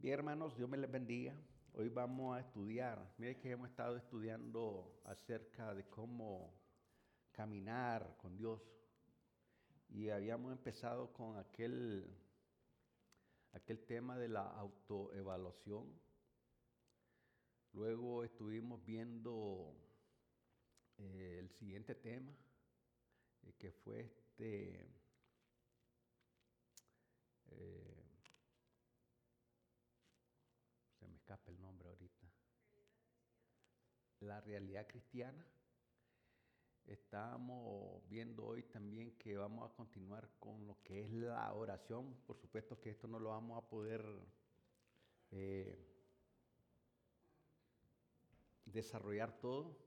Bien, hermanos, Dios me les bendiga. Hoy vamos a estudiar. Mire que hemos estado estudiando acerca de cómo caminar con Dios. Y habíamos empezado con aquel, aquel tema de la autoevaluación. Luego estuvimos viendo eh, el siguiente tema, eh, que fue este... Eh, se me escapa el nombre ahorita. La realidad cristiana. Estamos viendo hoy también que vamos a continuar con lo que es la oración. Por supuesto que esto no lo vamos a poder eh, desarrollar todo,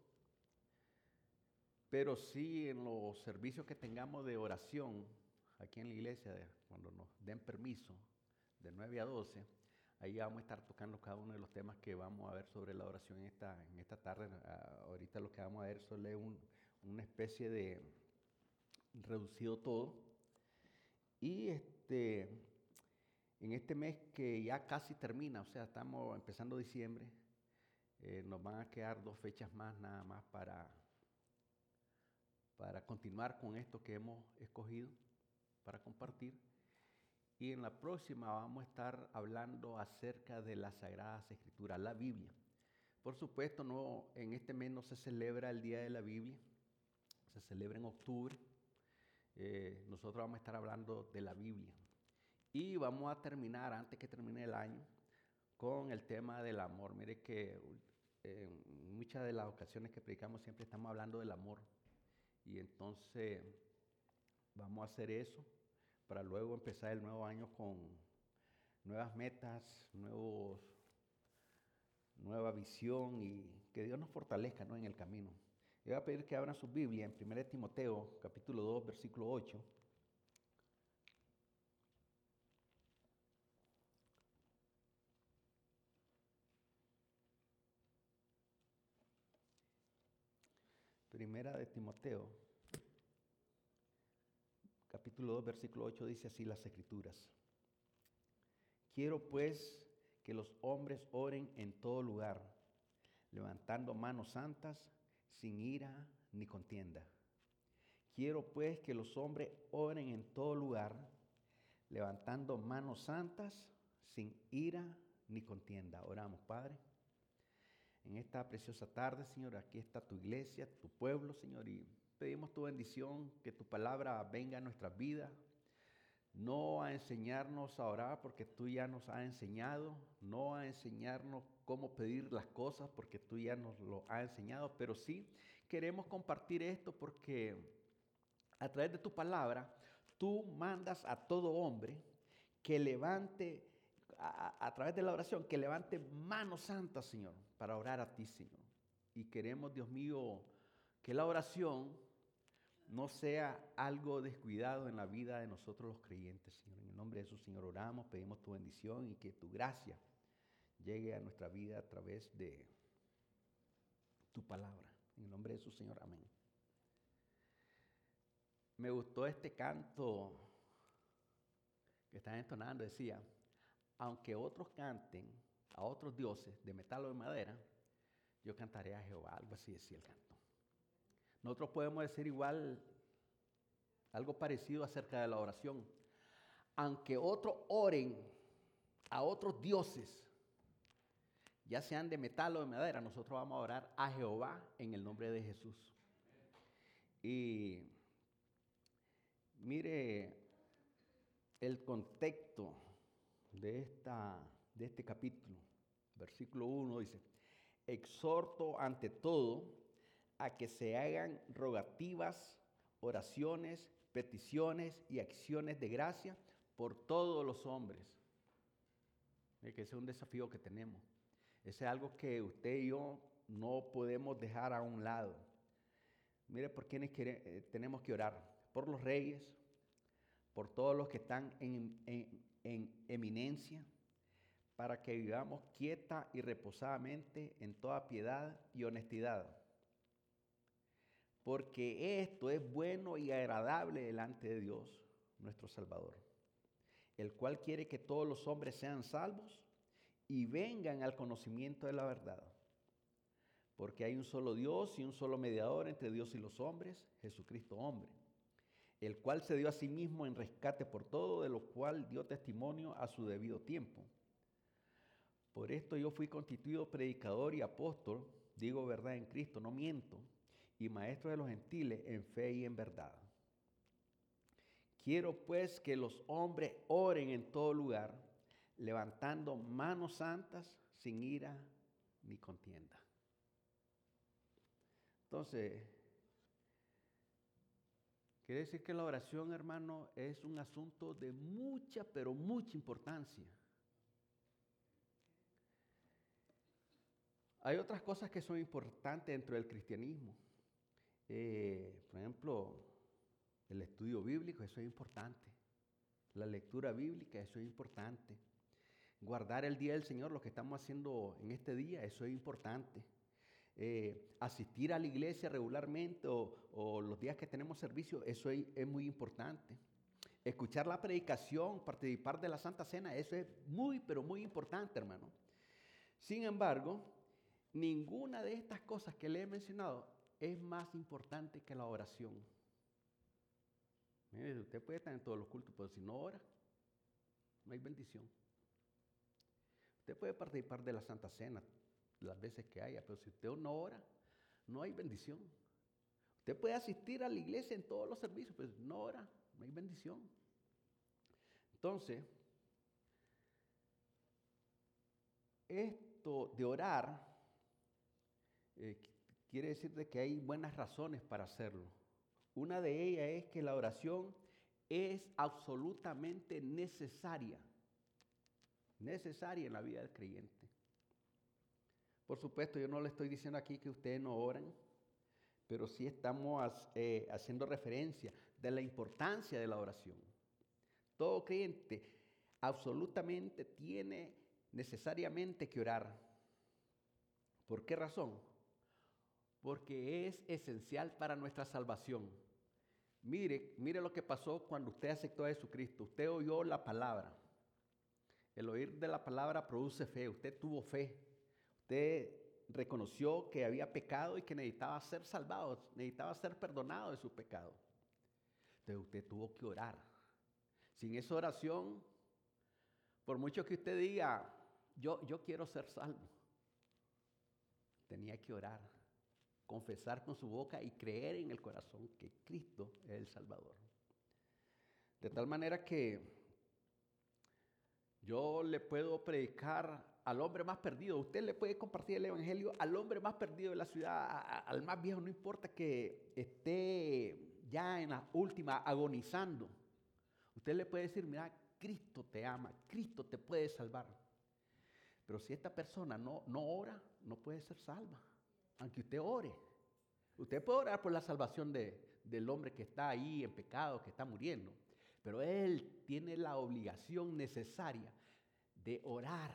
pero sí en los servicios que tengamos de oración aquí en la iglesia, cuando nos den permiso, de 9 a 12, Ahí vamos a estar tocando cada uno de los temas que vamos a ver sobre la oración en esta, en esta tarde. Ah, ahorita lo que vamos a ver solo es una especie de reducido todo. Y este, en este mes que ya casi termina, o sea, estamos empezando diciembre, eh, nos van a quedar dos fechas más nada más para, para continuar con esto que hemos escogido para compartir. Y en la próxima vamos a estar hablando acerca de las Sagradas Escrituras, la Biblia. Por supuesto, no, en este mes no se celebra el Día de la Biblia, se celebra en octubre. Eh, nosotros vamos a estar hablando de la Biblia. Y vamos a terminar, antes que termine el año, con el tema del amor. Mire que en muchas de las ocasiones que predicamos siempre estamos hablando del amor. Y entonces vamos a hacer eso para luego empezar el nuevo año con nuevas metas, nuevos, nueva visión y que Dios nos fortalezca ¿no? en el camino. Yo voy a pedir que abran su Biblia en 1 Timoteo, capítulo 2, versículo 8. Primera de Timoteo, capítulo 2, versículo 8 dice así las escrituras. Quiero pues que los hombres oren en todo lugar, levantando manos santas, sin ira ni contienda. Quiero pues que los hombres oren en todo lugar, levantando manos santas, sin ira ni contienda. Oramos, Padre. En esta preciosa tarde, Señor, aquí está tu iglesia, tu pueblo, Señor, y pedimos tu bendición, que tu palabra venga a nuestras vidas, no a enseñarnos a orar porque tú ya nos has enseñado, no a enseñarnos cómo pedir las cosas porque tú ya nos lo has enseñado, pero sí queremos compartir esto porque a través de tu palabra tú mandas a todo hombre que levante, a, través de la oración, que levante manos santas, Señor, para orar a ti, Señor. Y queremos, Dios mío, que la oración no sea algo descuidado en la vida de nosotros los creyentes, Señor. En el nombre de Jesús, Señor, oramos, pedimos tu bendición y que tu gracia llegue a nuestra vida a través de tu palabra. En el nombre de Jesús, Señor, amén. Me gustó este canto que están entonando, decía, aunque otros canten a otros dioses de metal o de madera, yo cantaré a Jehová, algo así decía el canto. Nosotros podemos decir igual algo parecido acerca de la oración. Aunque otros oren a otros dioses, ya sean de metal o de madera, nosotros vamos a orar a Jehová en el nombre de Jesús. Y mire el contexto de, esta, de este capítulo. Versículo 1 dice, exhorto ante todo a que se hagan rogativas, oraciones, peticiones y acciones de gracia por todos los hombres. Ese es un desafío que tenemos. Ese es algo que usted y yo no podemos dejar a un lado. Mire por quiénes eh, tenemos que orar. Por los reyes, por todos los que están en, en eminencia, para que vivamos quieta y reposadamente en toda piedad y honestidad porque esto es bueno y agradable delante de Dios, nuestro Salvador, el cual quiere que todos los hombres sean salvos y vengan al conocimiento de la verdad. Porque hay un solo Dios y un solo mediador entre Dios y los hombres, Jesucristo hombre, el cual se dio a sí mismo en rescate por todo, de lo cual dio testimonio a su debido tiempo. Por esto yo fui constituido predicador y apóstol, digo verdad en Cristo, no miento, y maestro de los gentiles en fe y en verdad. Quiero pues que los hombres oren en todo lugar, levantando manos santas sin ira ni contienda. Entonces, quiere decir que la oración, hermano, es un asunto de mucha, pero mucha importancia. Hay otras cosas que son importantes dentro del cristianismo. Eh, por ejemplo, el estudio bíblico, eso es importante. La lectura bíblica, eso es importante. Guardar el día del Señor, lo que estamos haciendo en este día, eso es importante. Eh, asistir a la iglesia regularmente o, los días que tenemos servicio, eso es, es muy importante. Escuchar la predicación, participar de la Santa Cena, eso es muy, pero muy importante, hermano. Sin embargo, ninguna de estas cosas que le he mencionado es más importante que la oración. Usted puede estar en todos los cultos, pero si no ora, no hay bendición. Usted puede participar de la Santa Cena las veces que haya, pero si usted no ora, no hay bendición. Usted puede asistir a la iglesia en todos los servicios, pero si no ora, no hay bendición. Entonces, esto de orar eh, quiere decir de que hay buenas razones para hacerlo. Una de ellas es que la oración es absolutamente necesaria, necesaria en la vida del creyente. Por supuesto, yo no le estoy diciendo aquí que ustedes no oran, pero sí estamos eh, haciendo referencia de la importancia de la oración. Todo creyente absolutamente tiene necesariamente que orar. ¿Por qué razón? Porque es esencial para nuestra salvación. Mire, mire lo que pasó cuando usted aceptó a Jesucristo. Usted oyó la palabra. El oír de la palabra produce fe. Usted tuvo fe. Usted reconoció que había pecado y que necesitaba ser salvado, necesitaba ser perdonado de su pecado. Entonces usted tuvo que orar. Sin esa oración, por mucho que usted diga, yo, yo quiero ser salvo, tenía que orar confesar con su boca y creer en el corazón que Cristo es el Salvador. De tal manera que yo le puedo predicar al hombre más perdido, usted le puede compartir el Evangelio al hombre más perdido de la ciudad, al más viejo, no importa que esté ya en la última agonizando. Usted le puede decir, mira, Cristo te ama, Cristo te puede salvar. Pero si esta persona no, no ora, no puede ser salva aunque usted ore. Usted puede orar por la salvación del hombre que está ahí en pecado, que está muriendo, pero él tiene la obligación necesaria de orar.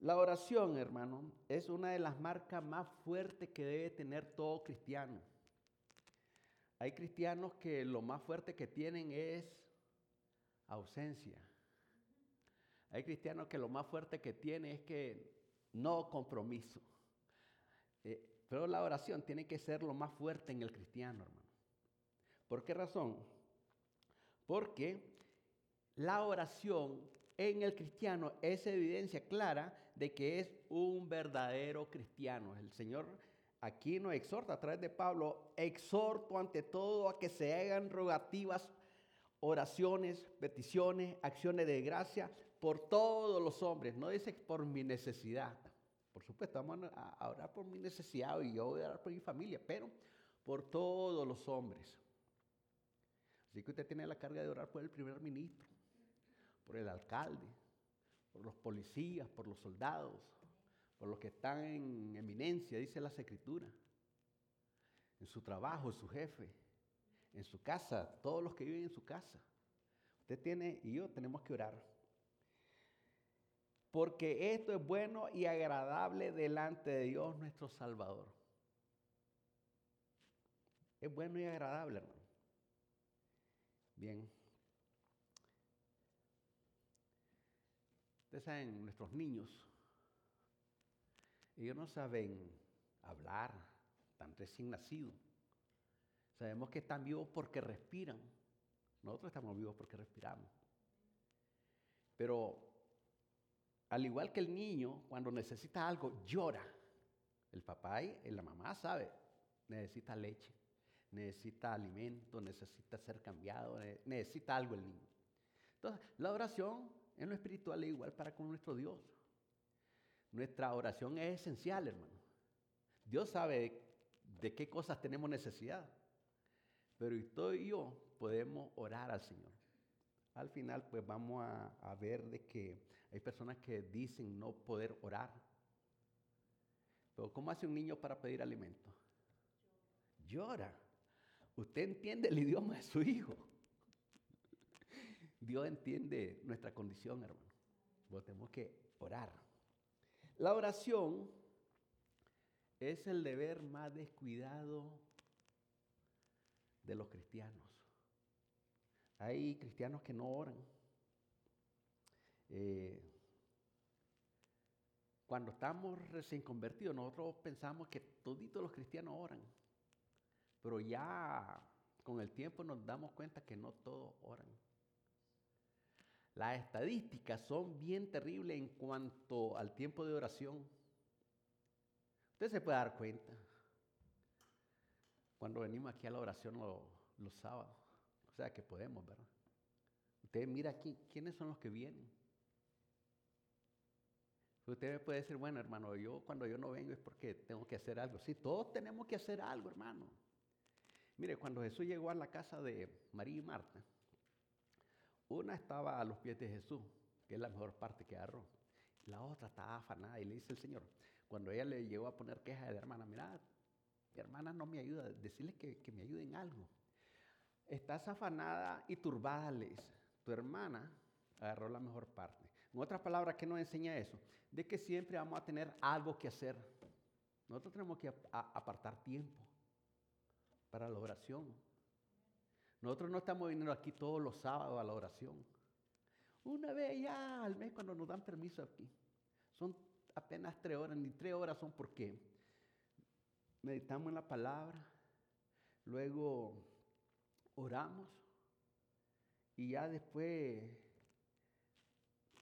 La oración, hermano, es una de las marcas más fuertes que debe tener todo cristiano. Hay cristianos que lo más fuerte que tienen es ausencia. Hay cristianos que lo más fuerte que tienen es que no compromiso. Eh, pero la oración tiene que ser lo más fuerte en el cristiano, hermano. ¿Por qué razón? Porque la oración en el cristiano es evidencia clara de que es un verdadero cristiano. El Señor aquí nos exhorta a través de Pablo, exhorto ante todo a que se hagan rogativas, oraciones, peticiones, acciones de gracia por todos los hombres, no dice por mi necesidad. Por supuesto, vamos a orar por mi necesidad y yo voy a orar por mi familia, pero por todos los hombres. Así que usted tiene la carga de orar por el primer ministro, por el alcalde, por los policías, por los soldados, por los que están en eminencia, dice la escritura, en su trabajo, en su jefe, en su casa, todos los que viven en su casa. Usted tiene y yo tenemos que orar porque esto es bueno y agradable delante de Dios nuestro Salvador. Es bueno y agradable, hermano. Bien. Ustedes saben, nuestros niños, ellos no saben hablar, tan recién nacidos. Sabemos que están vivos porque respiran. Nosotros estamos vivos porque respiramos. Pero al igual que el niño, cuando necesita algo, llora. El papá y la mamá sabe, necesita leche, necesita alimento, necesita ser cambiado, necesita algo el niño. Entonces, la oración en lo espiritual es igual para con nuestro Dios. Nuestra oración es esencial, hermano. Dios sabe de qué cosas tenemos necesidad. Pero tú y yo podemos orar al Señor. Al final, pues vamos a, ver de que hay personas que dicen no poder orar. Pero ¿cómo hace un niño para pedir alimento? Llora. Usted entiende el idioma de su hijo. Dios entiende nuestra condición, hermano. Pues tenemos que orar. La oración es el deber más descuidado de los cristianos. Hay cristianos que no oran. Eh, cuando estamos recién convertidos, nosotros pensamos que toditos los cristianos oran. Pero ya con el tiempo nos damos cuenta que no todos oran. Las estadísticas son bien terribles en cuanto al tiempo de oración. Usted se puede dar cuenta cuando venimos aquí a la oración los, sábados. O sea que podemos, ¿verdad? Usted mira aquí, ¿quiénes son los que vienen? Usted puede decir, bueno, hermano, yo cuando yo no vengo es porque tengo que hacer algo. Sí, todos tenemos que hacer algo, hermano. Mire, cuando Jesús llegó a la casa de María y Marta, una estaba a los pies de Jesús, que es la mejor parte que agarró. La otra estaba afanada y le dice el Señor, cuando ella le llegó a poner queja de hermana, mira, mi hermana no me ayuda, decirle que, que me ayude en algo. Estás afanada y turbada, le dice. Tu hermana agarró la mejor parte. En otras palabras, ¿qué nos enseña eso? De que siempre vamos a tener algo que hacer. Nosotros tenemos que apartar tiempo para la oración. Nosotros no estamos viniendo aquí todos los sábados a la oración. Una vez ya al mes cuando nos dan permiso aquí. Son apenas tres horas, ni tres horas son porque meditamos en la palabra, luego oramos y ya después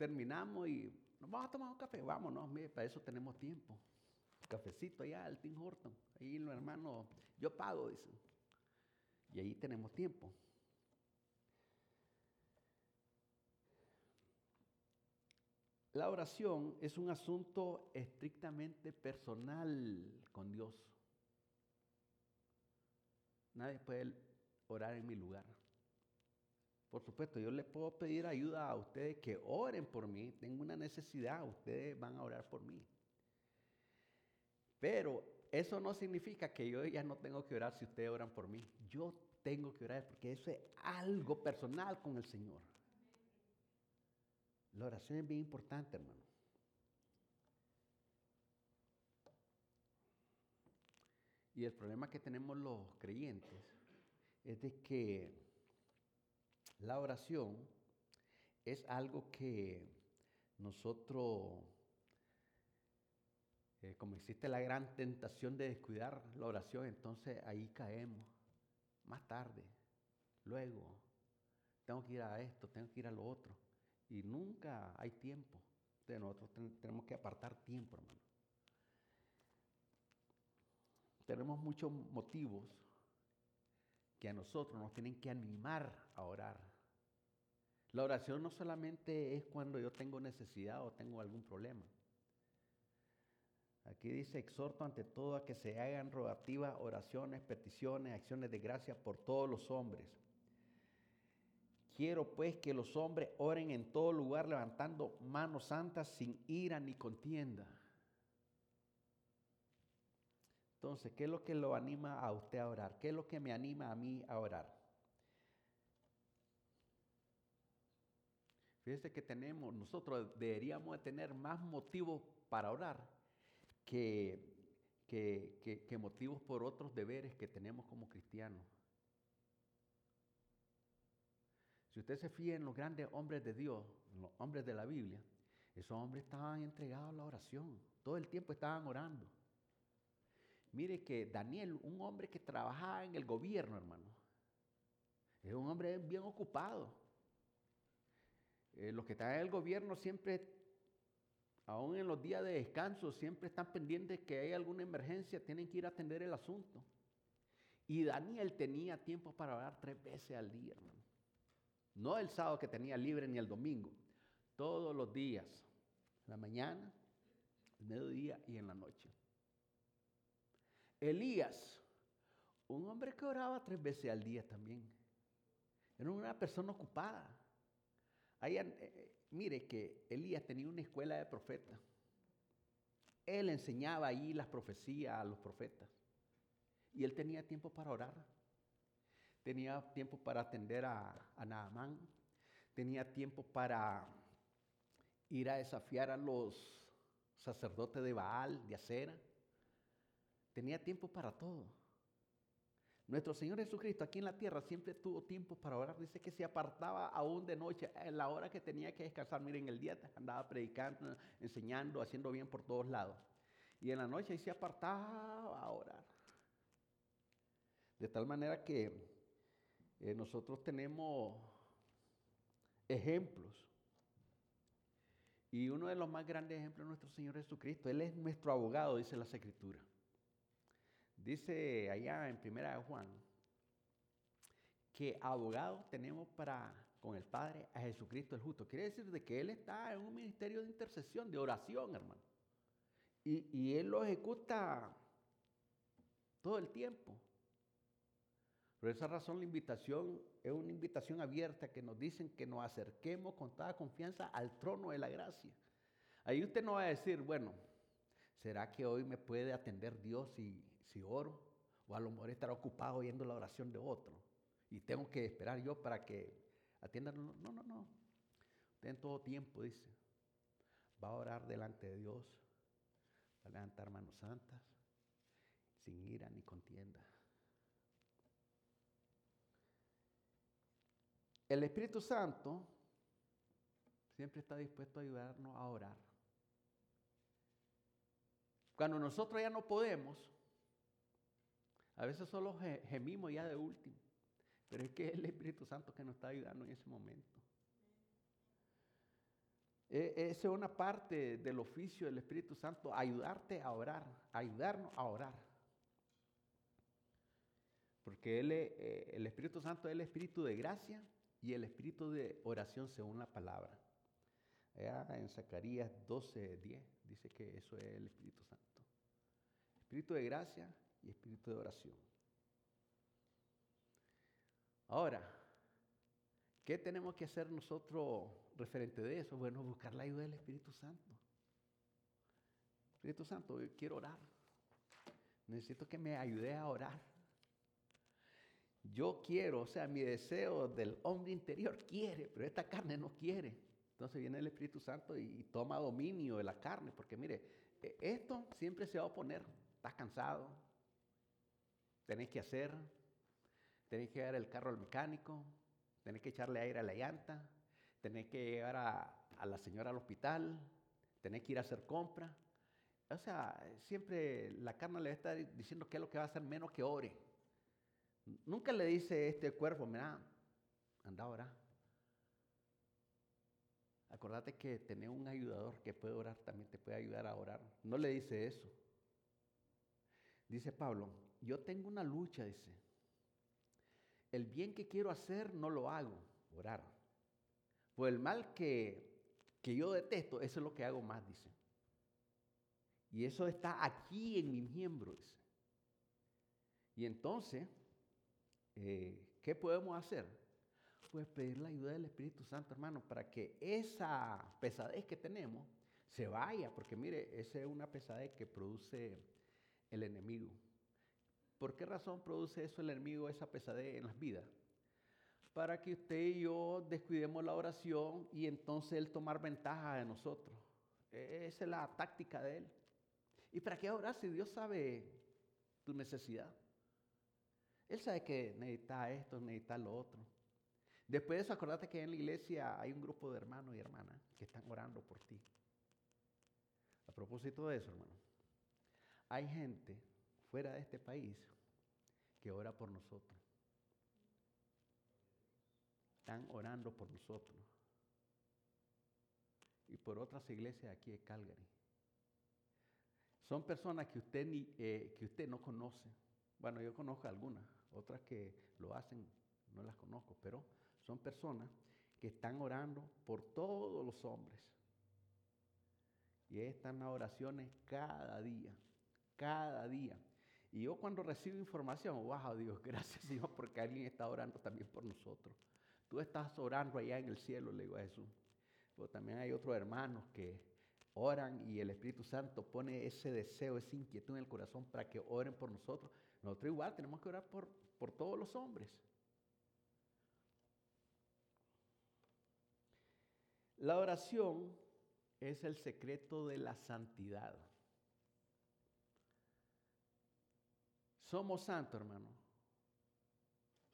terminamos y nos vamos a tomar un café. Vámonos, para eso tenemos tiempo. Cafecito allá, al Tim Horton. Ahí los hermanos, yo pago, dicen. Y ahí tenemos tiempo. La oración es un asunto estrictamente personal con Dios. Nadie puede orar en mi lugar. Por supuesto, yo les puedo pedir ayuda a ustedes que oren por mí. Tengo una necesidad, ustedes van a orar por mí. Pero eso no significa que yo ya no tengo que orar si ustedes oran por mí. Yo tengo que orar porque eso es algo personal con el Señor. La oración es bien importante, hermano. Y el problema que tenemos los creyentes es de que la oración es algo que nosotros, eh, como existe la gran tentación de descuidar la oración, entonces ahí caemos más tarde, luego, tengo que ir a esto, tengo que ir a lo otro, y nunca hay tiempo. De nosotros tenemos que apartar tiempo, hermano. tenemos muchos motivos que a nosotros nos tienen que animar a orar. La oración no solamente es cuando yo tengo necesidad o tengo algún problema. Aquí dice, exhorto ante todo a que se hagan rogativas, oraciones, peticiones, acciones de gracia por todos los hombres. Quiero pues que los hombres oren en todo lugar levantando manos santas sin ira ni contienda. Entonces, ¿qué es lo que lo anima a usted a orar? ¿Qué es lo que me anima a mí a orar? Fíjese que tenemos, nosotros deberíamos de tener más motivos para orar que, que, que motivos por otros deberes que tenemos como cristianos. Si usted se fía en los grandes hombres de Dios, los hombres de la Biblia, Esos hombres estaban entregados a la oración. Todo el tiempo estaban orando. Mire que Daniel, un hombre que trabajaba en el gobierno, hermano, es un hombre bien ocupado. Eh, los que están en el gobierno siempre, aún en los días de descanso, siempre están pendientes que hay alguna emergencia, tienen que ir a atender el asunto. Y Daniel tenía tiempo para orar tres veces al día, hermano. No el sábado que tenía libre ni el domingo. Todos los días. En la mañana, el mediodía y en la noche. Elías, un hombre que oraba tres veces al día también. Era una persona ocupada. Eh, eh, mire que Elías tenía una escuela de profetas. Él enseñaba ahí las profecías a los profetas. Y él tenía tiempo para orar. Tenía tiempo para atender a, a Naamán. Tenía tiempo para ir a desafiar a los sacerdotes de Baal, de Acera. Tenía tiempo para todo. Nuestro Señor Jesucristo aquí en la tierra siempre tuvo tiempo para orar. Dice que se apartaba aún de noche, en la hora que tenía que descansar. Miren, el día andaba predicando, enseñando, haciendo bien por todos lados. Y en la noche se apartaba a orar. De tal manera que eh, nosotros tenemos ejemplos. Y uno de los más grandes ejemplos es nuestro Señor Jesucristo. Él es nuestro abogado, dice la Escritura. Dice allá en Primera de Juan que abogado tenemos para con el Padre a Jesucristo el justo. Quiere decir de que Él está en un ministerio de intercesión, de oración, hermano. Y, y Él lo ejecuta todo el tiempo. Por esa razón la invitación es una invitación abierta que nos dicen que nos acerquemos con toda confianza al trono de la gracia. Ahí usted no va a decir, bueno, ¿será que hoy me puede atender Dios si, si oro? O a lo mejor estará ocupado oyendo la oración de otro. Y tengo que esperar yo para que atiendan. No, no, no. Usted en todo tiempo dice, va a orar delante de Dios, va a levantar manos santas, sin ira ni contienda. El Espíritu Santo siempre está dispuesto a ayudarnos a orar. Cuando nosotros ya no podemos, a veces solo gemimos ya de último, pero es que es el Espíritu Santo que nos está ayudando en ese momento. E, esa es una parte del oficio del Espíritu Santo, ayudarte a orar, ayudarnos a orar. Porque eh, el Espíritu Santo es el Espíritu de gracia y el espíritu de oración según la palabra. en Zacarías 12, 10 dice que eso es el Espíritu Santo. Espíritu de gracia y espíritu de oración. Ahora, ¿qué tenemos que hacer nosotros referente de eso? Bueno, buscar la ayuda del Espíritu Santo. Espíritu Santo, quiero orar. Necesito que me ayude a orar. Yo quiero, o sea, mi deseo del hombre interior quiere, pero esta carne no quiere. Entonces viene el Espíritu Santo y, toma dominio de la carne, porque mire, e, esto siempre se va a oponer. Estás cansado, tenés que hacer, tenés que llevar el carro al mecánico, tenés que echarle aire a la llanta, tenés que llevar a, a la señora al hospital, tenés que ir a hacer compra. O sea, siempre la carne le está diciendo qué es lo que va a hacer menos que ore. Nunca le dice este cuerpo, mira, anda ahora. Acordate que tener un ayudador que puede orar también te puede ayudar a orar. No le dice eso. Dice Pablo, yo tengo una lucha, dice. El bien que quiero hacer no lo hago, orar. Pues el mal que, que yo detesto, eso es lo que hago más, dice. Y eso está aquí en mis miembros, dice. Y entonces, eh, ¿qué podemos hacer? Pues pedir la ayuda del Espíritu Santo, hermano, para que esa pesadez que tenemos se vaya, porque mire, esa es una pesadez que produce el enemigo. ¿Por qué razón produce eso el enemigo, esa pesadez en las vidas? Para que usted y yo descuidemos la oración y entonces él tomar ventaja de nosotros. Esa es la táctica de él. ¿Y para qué orar si Dios sabe tu necesidad? Él sabe que necesita esto, necesita lo otro. Después de eso, acordate que en la iglesia hay un grupo de hermanos y hermanas que están orando por ti. A propósito de eso, hermano, hay gente fuera de este país que ora por nosotros. Están orando por nosotros. Y por otras iglesias aquí de Calgary. Son personas que usted, ni, eh, que usted no conoce. Bueno, yo conozco algunas, otras que lo hacen, no las conozco, pero son personas que están orando por todos los hombres. Y están las oraciones cada día, cada día. Y yo cuando recibo información, wow, Dios, gracias Dios, porque alguien está orando también por nosotros. Tú estás orando allá en el cielo, le digo a Jesús. Pero también hay otros hermanos que oran y el Espíritu Santo pone ese deseo, esa inquietud en el corazón para que oren por nosotros. Nosotros igual tenemos que orar por, por todos los hombres. La oración es el secreto de la santidad. Somos santos, hermano.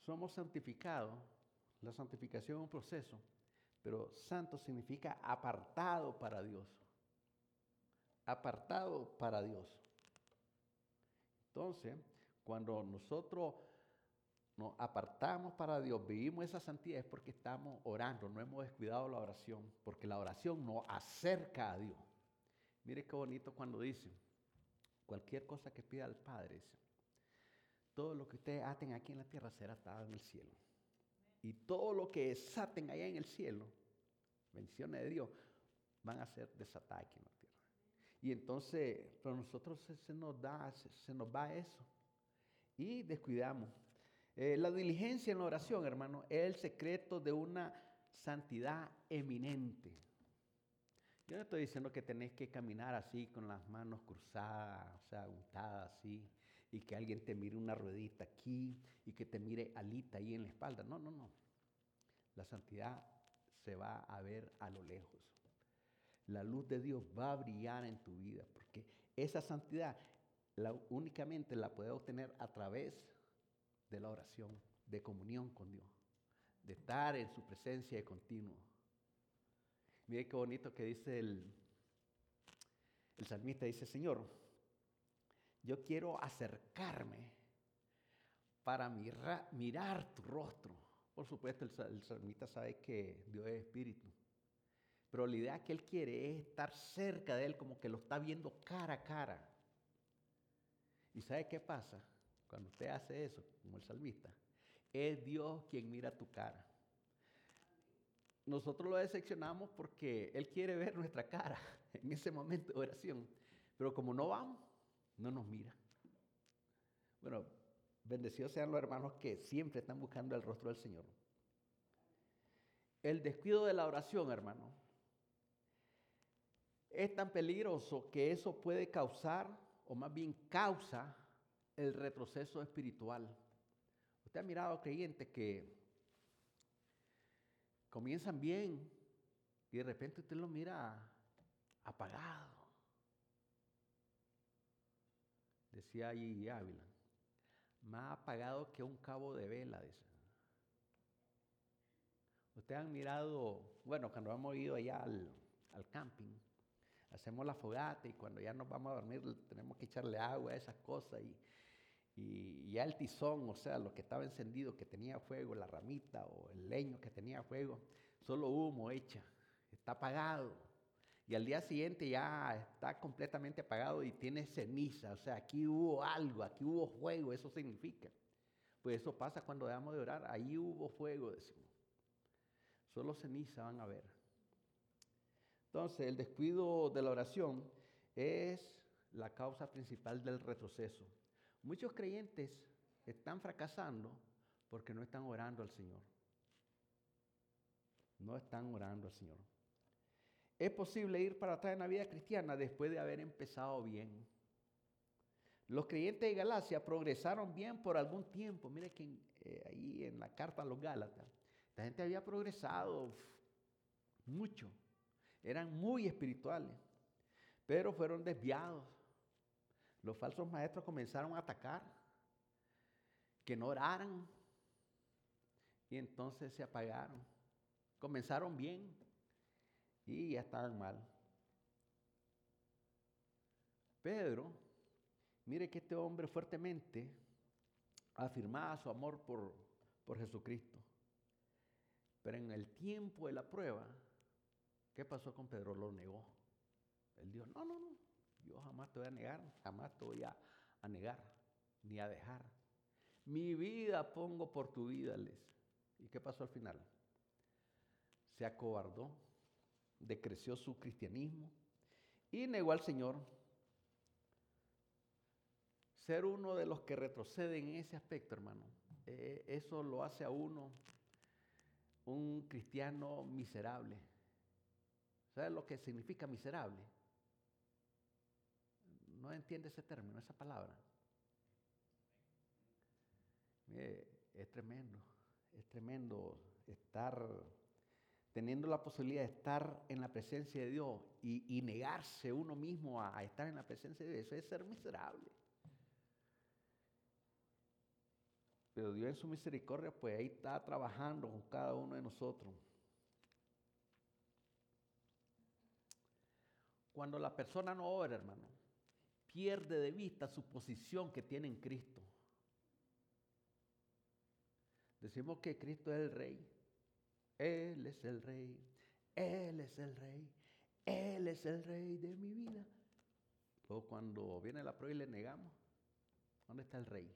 Somos santificados. La santificación es un proceso, pero santo significa apartado para Dios. Apartado para Dios. Entonces, cuando nosotros nos apartamos para Dios, vivimos esa santidad es porque estamos orando, no hemos descuidado la oración, porque la oración nos acerca a Dios. Mire qué bonito cuando dice, cualquier cosa que pida al Padre, todo lo que ustedes aten aquí en la tierra será atado en el cielo. Y todo lo que desaten allá en el cielo, bendiciones de Dios, van a ser desatadas aquí en la tierra. Y entonces, para nosotros se, nos da, se, nos va eso. Y descuidamos. Eh, la diligencia en la oración, hermano, es el secreto de una santidad eminente. Yo no estoy diciendo que tenés que caminar así con las manos cruzadas, o sea, untadas así y que alguien te mire una ruedita aquí y que te mire alita ahí en la espalda. No, no, no. La santidad se va a ver a lo lejos. La luz de Dios va a brillar en tu vida porque esa santidad únicamente la puedes obtener a través de la oración, de comunión con Dios, de estar en su presencia de continuo. Mire qué bonito que dice el, el salmista, dice, Señor, yo quiero acercarme para mirar, tu rostro. Por supuesto, el, salmista sabe que Dios es espíritu. Pero la idea que él quiere es estar cerca de él, como que lo está viendo cara a cara. ¿Y sabe qué pasa? Cuando usted hace eso, como el salmista, es Dios quien mira tu cara. Nosotros lo decepcionamos porque Él quiere ver nuestra cara en ese momento de oración. Pero como no vamos, no nos mira. Bueno, bendecidos sean los hermanos que siempre están buscando el rostro del Señor. El descuido de la oración, hermano, es tan peligroso que eso puede causar, o más bien causa, el retroceso espiritual. Usted ha mirado creyentes que comienzan bien y de repente usted lo mira apagado decía allí Ávila, más apagado que un cabo de vela, dice. Ustedes han mirado, bueno, cuando hemos ido allá al, camping, hacemos la fogata y cuando ya nos vamos a dormir tenemos que echarle agua a esas cosas y, y ya el tizón, o sea, lo que estaba encendido, que tenía fuego, la ramita o el leño que tenía fuego, solo humo echa, está apagado y al día siguiente ya está completamente apagado y tiene ceniza. O sea, aquí hubo algo, aquí hubo fuego, eso significa. Pues eso pasa cuando dejamos de orar, ahí hubo fuego, decimos. Solo ceniza van a ver. Entonces, el descuido de la oración es la causa principal del retroceso. Muchos creyentes están fracasando porque no están orando al Señor. No están orando al Señor. Es posible ir para atrás en la vida cristiana después de haber empezado bien. Los creyentes de Galacia progresaron bien por algún tiempo. Mire que eh, ahí en la carta a los Gálatas, la gente había progresado mucho. Eran muy espirituales, pero fueron desviados. Los falsos maestros comenzaron a atacar, que no oraran. Y entonces se apagaron. Comenzaron bien y ya estaban mal. Pedro, mire que este hombre fuertemente afirmaba su amor por, por Jesucristo. Pero en el tiempo de la prueba, ¿qué pasó con Pedro? Lo negó. Él dijo, no, no, no, yo jamás te voy a negar, jamás te voy a, a negar, ni a dejar. Mi vida pongo por tu vida, les. ¿Y qué pasó al final? Se acobardó, decreció su cristianismo y negó al Señor. Ser uno de los que retroceden en ese aspecto, hermano, eh, eso lo hace a uno un cristiano miserable. ¿Sabes lo que significa miserable? No entiende ese término, esa palabra. es tremendo, es tremendo estar teniendo la posibilidad de estar en la presencia de Dios y, negarse uno mismo a, a, estar en la presencia de Dios, eso es ser miserable. Pero Dios en su misericordia, pues ahí está trabajando con cada uno de nosotros. Cuando la persona no ora, hermano, pierde de vista su posición que tiene en Cristo. Decimos que Cristo es el Rey. Él es el Rey. Él es el Rey. Él es el Rey de mi vida. Luego cuando viene la prueba y le negamos, ¿dónde está el Rey?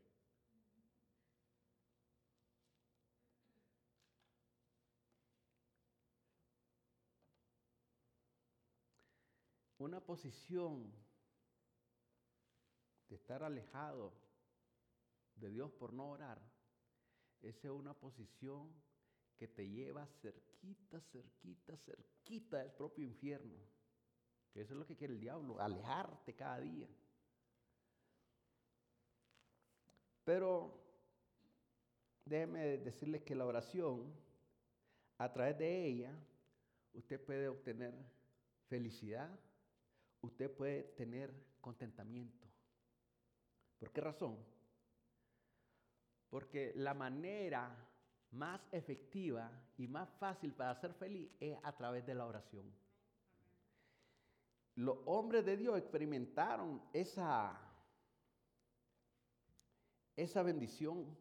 una posición de estar alejado de Dios por no orar, esa es una posición que te lleva cerquita, cerquita, cerquita del propio infierno. Eso es lo que quiere el diablo, alejarte cada día. Pero déjeme decirle que la oración, a través de ella, usted puede obtener felicidad, usted puede tener contentamiento. ¿Por qué razón? Porque la manera más efectiva y más fácil para ser feliz es a través de la oración. Los hombres de Dios experimentaron esa, esa bendición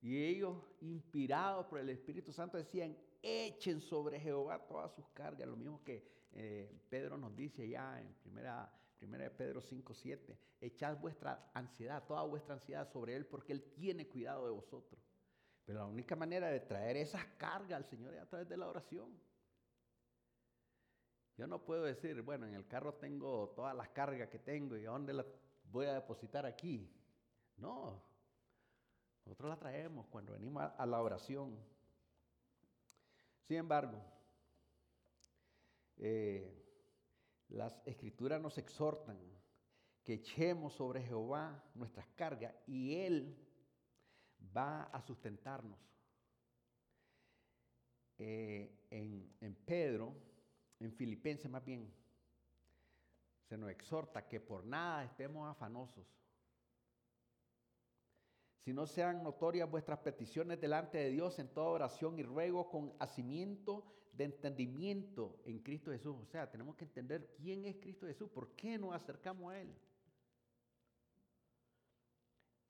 y ellos, inspirados por el Espíritu Santo, decían, echen sobre Jehová todas sus cargas, lo mismo que eh, Pedro nos dice ya en primera, primera de Pedro 5, 7, echad vuestra ansiedad, toda vuestra ansiedad sobre Él porque Él tiene cuidado de vosotros. Pero la única manera de traer esas cargas al Señor es a través de la oración. Yo no puedo decir, bueno, en el carro tengo todas las cargas que tengo y dónde las voy a depositar aquí. No, nosotros las traemos cuando venimos a la oración. Sin embargo, eh, las escrituras nos exhortan que echemos sobre Jehová nuestras cargas y Él va a sustentarnos. Eh, en, en Pedro, en Filipenses más bien, se nos exhorta que por nada estemos afanosos, si no sean notorias vuestras peticiones delante de Dios en toda oración y ruego con hacimiento de entendimiento en Cristo Jesús. O sea, tenemos que entender quién es Cristo Jesús, por qué nos acercamos a Él.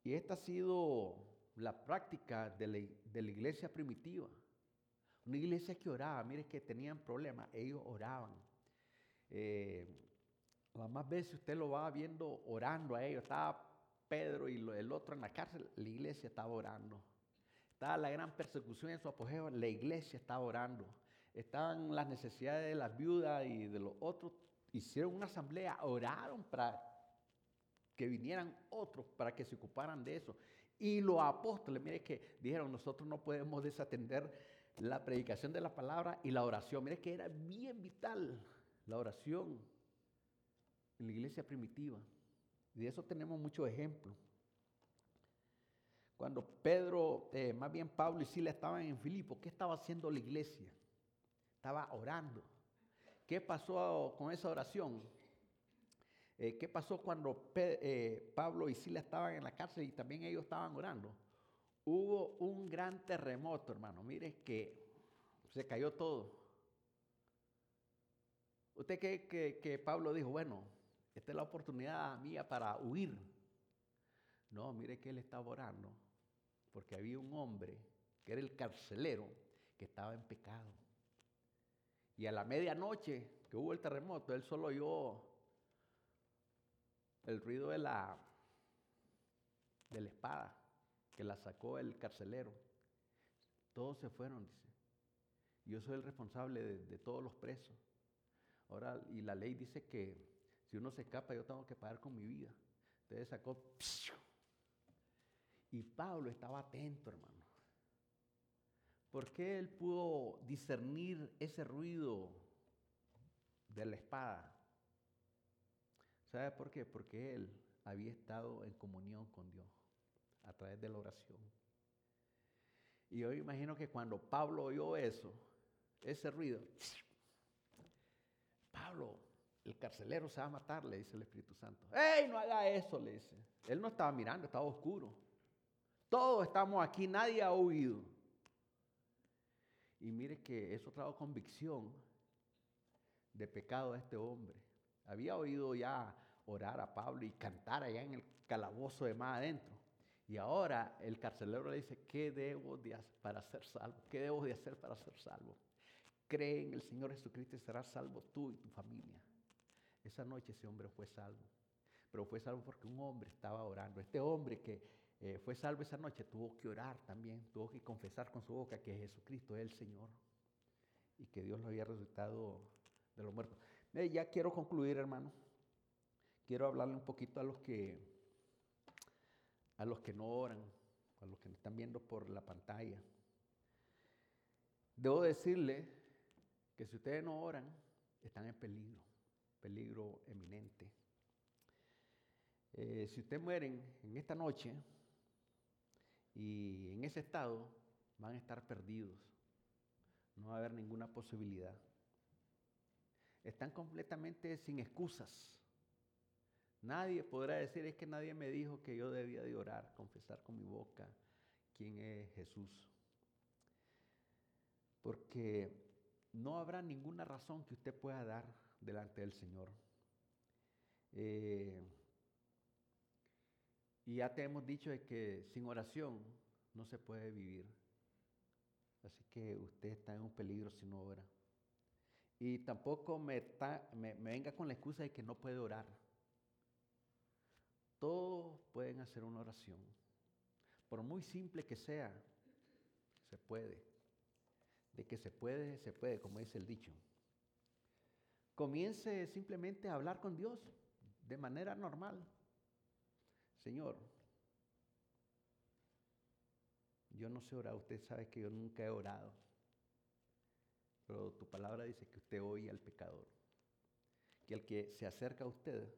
Y esta ha sido la práctica de la, iglesia primitiva. Una iglesia que oraba, mire que tenían problemas, ellos oraban. Eh, las más veces usted lo va viendo orando a ellos. Estaba Pedro y el otro en la cárcel, la iglesia estaba orando. Estaba la gran persecución en su apogeo, la iglesia estaba orando. Estaban las necesidades de las viudas y de los otros. Hicieron una asamblea, oraron para que vinieran otros, para que se ocuparan de eso. Y los apóstoles, mire que dijeron, nosotros no podemos desatender la predicación de la palabra y la oración. Mire que era bien vital la oración en la iglesia primitiva. Y de eso tenemos muchos ejemplos. Cuando Pedro, eh, más bien Pablo y Sila estaban en Filipo, ¿qué estaba haciendo la iglesia? Estaba orando. ¿Qué pasó con esa oración? Eh, ¿Qué pasó cuando eh, Pablo y Sila estaban en la cárcel y también ellos estaban orando? hubo un gran terremoto, hermano. Mire que se cayó todo. ¿Usted cree que, que Pablo dijo, bueno, esta es la oportunidad mía para huir? No, mire que él estaba orando, porque había un hombre que era el carcelero que estaba en pecado. Y a la medianoche que hubo el terremoto, él solo oyó el ruido de la, de la espada que la sacó el carcelero. Todos se fueron, dice. Yo soy el responsable de, todos los presos. Ahora, y la ley dice que si uno se escapa, yo tengo que pagar con mi vida. Entonces sacó. Y Pablo estaba atento, hermano. ¿Por qué él pudo discernir ese ruido de la espada? ¿Sabe por qué? Porque él había estado en comunión con Dios a través de la oración. Y yo imagino que cuando Pablo oyó eso, ese ruido, Pablo, el carcelero se va a matar, le dice el Espíritu Santo. ¡Ey, no haga eso! le dice. Él no estaba mirando, estaba oscuro. Todos estamos aquí, nadie ha oído. Y mire que eso trajo convicción de pecado a este hombre. Había oído ya orar a Pablo y cantar allá en el calabozo de más adentro. Y ahora el carcelero le dice, ¿qué debo de hacer para ser salvo? ¿Qué debo de hacer para ser salvo? Cree en el Señor Jesucristo y serás salvo tú y tu familia. Esa noche ese hombre fue salvo. Pero fue salvo porque un hombre estaba orando. Este hombre que eh, fue salvo esa noche, tuvo que orar también, tuvo que confesar con su boca que Jesucristo es el Señor y que Dios lo había resucitado de los muertos. Ya quiero concluir, hermano. Quiero hablarle un poquito a los que a los que no oran, a los que me están viendo por la pantalla. Debo decirle que si ustedes no oran, están en peligro, peligro eminente. Eh, si ustedes mueren en esta noche, y en ese estado van a estar perdidos. No va a haber ninguna posibilidad. Están completamente sin excusas. Nadie podrá decir, es que nadie me dijo que yo debía de orar, confesar con mi boca quién es Jesús. Porque no habrá ninguna razón que usted pueda dar delante del Señor. Eh, y ya te hemos dicho que sin oración no se puede vivir. Así que usted está en un peligro si no ora. Y tampoco me, venga con la excusa de que no puede orar. Todos pueden hacer una oración. Por muy simple que sea, se puede. De que se puede, se puede, como dice el dicho. Comience simplemente a hablar con Dios de manera normal. Señor, yo no sé orar, usted sabe que yo nunca he orado, pero tu palabra dice que usted oye al pecador, que el que se acerca a usted,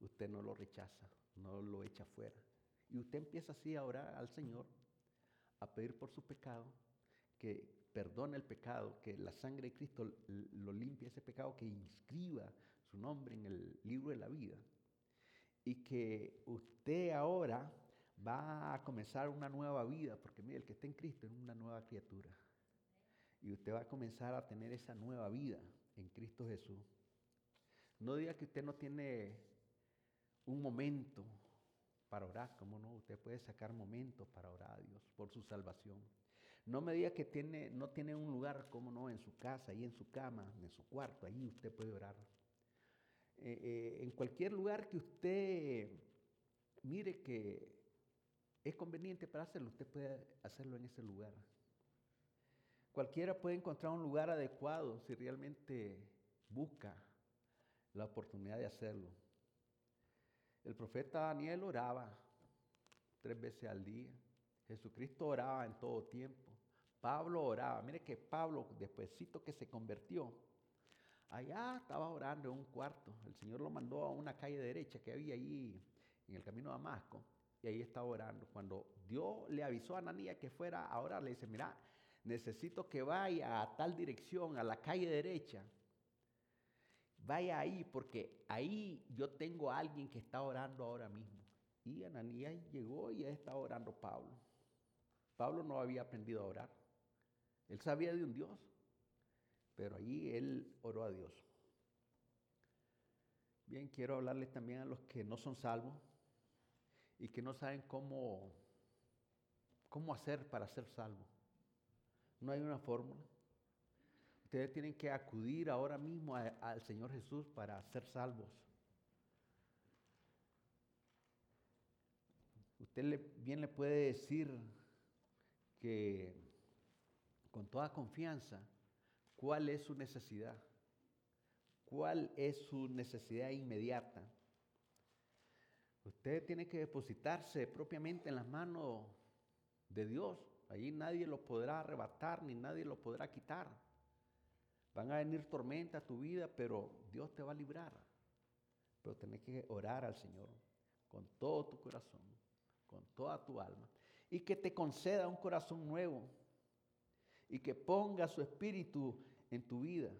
usted no lo rechaza, no lo echa fuera. Y usted empieza así a orar al Señor, a pedir por su pecado, que perdone el pecado, que la sangre de Cristo lo limpie ese pecado, que inscriba su nombre en el libro de la vida y que usted ahora va a comenzar una nueva vida, porque mire, el que está en Cristo es una nueva criatura. Y usted va a comenzar a tener esa nueva vida en Cristo Jesús. No diga que usted no tiene un momento para orar, como no, usted puede sacar momentos para orar a Dios por su salvación. No me diga que tiene, no tiene un lugar, como no, en su casa, ahí en su cama, en su cuarto, ahí usted puede orar. Eh, eh, en cualquier lugar que usted mire que es conveniente para hacerlo, usted puede hacerlo en ese lugar. Cualquiera puede encontrar un lugar adecuado si realmente busca la oportunidad de hacerlo. El profeta Daniel oraba tres veces al día. Jesucristo oraba en todo tiempo. Pablo oraba. Mire que Pablo, despuésito que se convirtió, Allá estaba orando en un cuarto. El Señor lo mandó a una calle derecha que había ahí en el camino a Damasco. Y ahí estaba orando. Cuando Dios le avisó a Ananías que fuera a orar, le dice, mira, necesito que vaya a tal dirección, a la calle derecha. Vaya ahí porque ahí yo tengo a alguien que está orando ahora mismo. Y Ananías llegó y está orando Pablo. Pablo no había aprendido a orar. Él sabía de un Dios, pero allí él oró a Dios. Bien, quiero hablarles también a los que no son salvos y que no saben cómo, cómo hacer para ser salvos. No hay una fórmula. Ustedes tienen que acudir ahora mismo al Señor Jesús para ser salvos. Usted bien le puede decir que con toda confianza cuál es su necesidad, cuál es su necesidad inmediata. Usted tiene que depositarse propiamente en las manos de Dios. Allí nadie lo podrá arrebatar ni nadie lo podrá quitar. Van a venir tormentas a tu vida, pero Dios te va a librar. Pero tenés que orar al Señor con todo tu corazón, con toda tu alma. Y que te conceda un corazón nuevo. Y que ponga su espíritu en tu vida.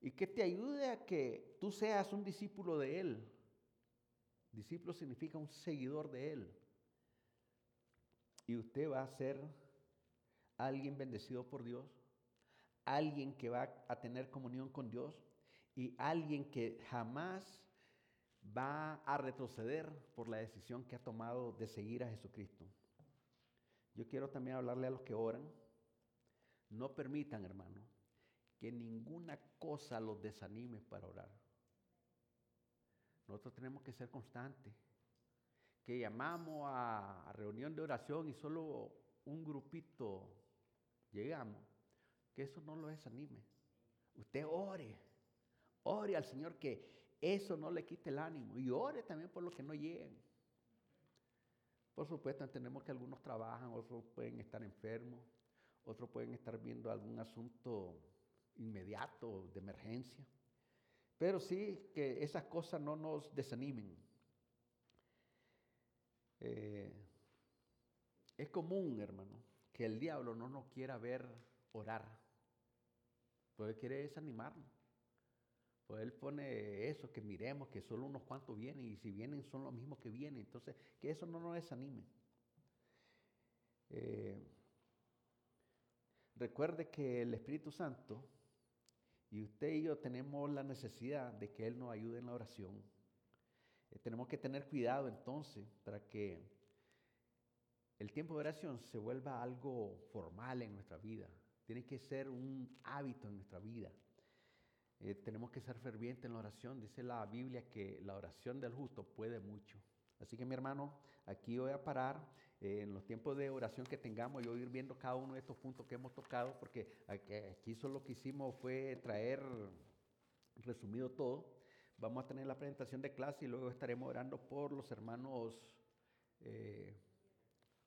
Y que te ayude a que tú seas un discípulo de Él. Discípulo significa un seguidor de Él. Y usted va a ser alguien bendecido por Dios, alguien que va a tener comunión con Dios y alguien que jamás va a retroceder por la decisión que ha tomado de seguir a Jesucristo. Yo quiero también hablarle a los que oran. No permitan, hermano, que ninguna cosa los desanime para orar. Nosotros tenemos que ser constantes. Que llamamos a, reunión de oración y solo un grupito llegamos. Que eso no lo desanime. Usted ore. Ore al Señor que eso no le quite el ánimo. Y ore también por los que no lleguen. Por supuesto, entendemos que algunos trabajan, otros pueden estar enfermos, otros pueden estar viendo algún asunto inmediato, de emergencia. Pero sí que esas cosas no nos desanimen. Eh, es común, hermano, que el diablo no nos quiera ver orar. Pues quiere desanimarnos. Pues él pone eso, que miremos que solo unos cuantos vienen y si vienen son los mismos que vienen. Entonces, que eso no nos desanime. Eh, recuerde que el Espíritu Santo y usted y yo tenemos la necesidad de que Él nos ayude en la oración. Eh, tenemos que tener cuidado entonces para que el tiempo de oración se vuelva algo formal en nuestra vida. Tiene que ser un hábito en nuestra vida. Eh, tenemos que ser fervientes en la oración. Dice la Biblia que la oración del justo puede mucho. Así que mi hermano, aquí voy a parar. Eh, en los tiempos de oración que tengamos, yo voy a ir viendo cada uno de estos puntos que hemos tocado, porque aquí solo lo que hicimos fue traer resumido todo. Vamos a tener la presentación de clase y luego estaremos orando por los hermanos eh,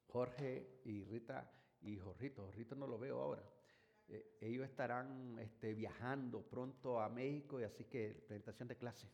Jorge y Rita y Jorrito. Jorrito no lo veo ahora. Eh, ellos estarán este, viajando pronto a México y así que presentación de clase.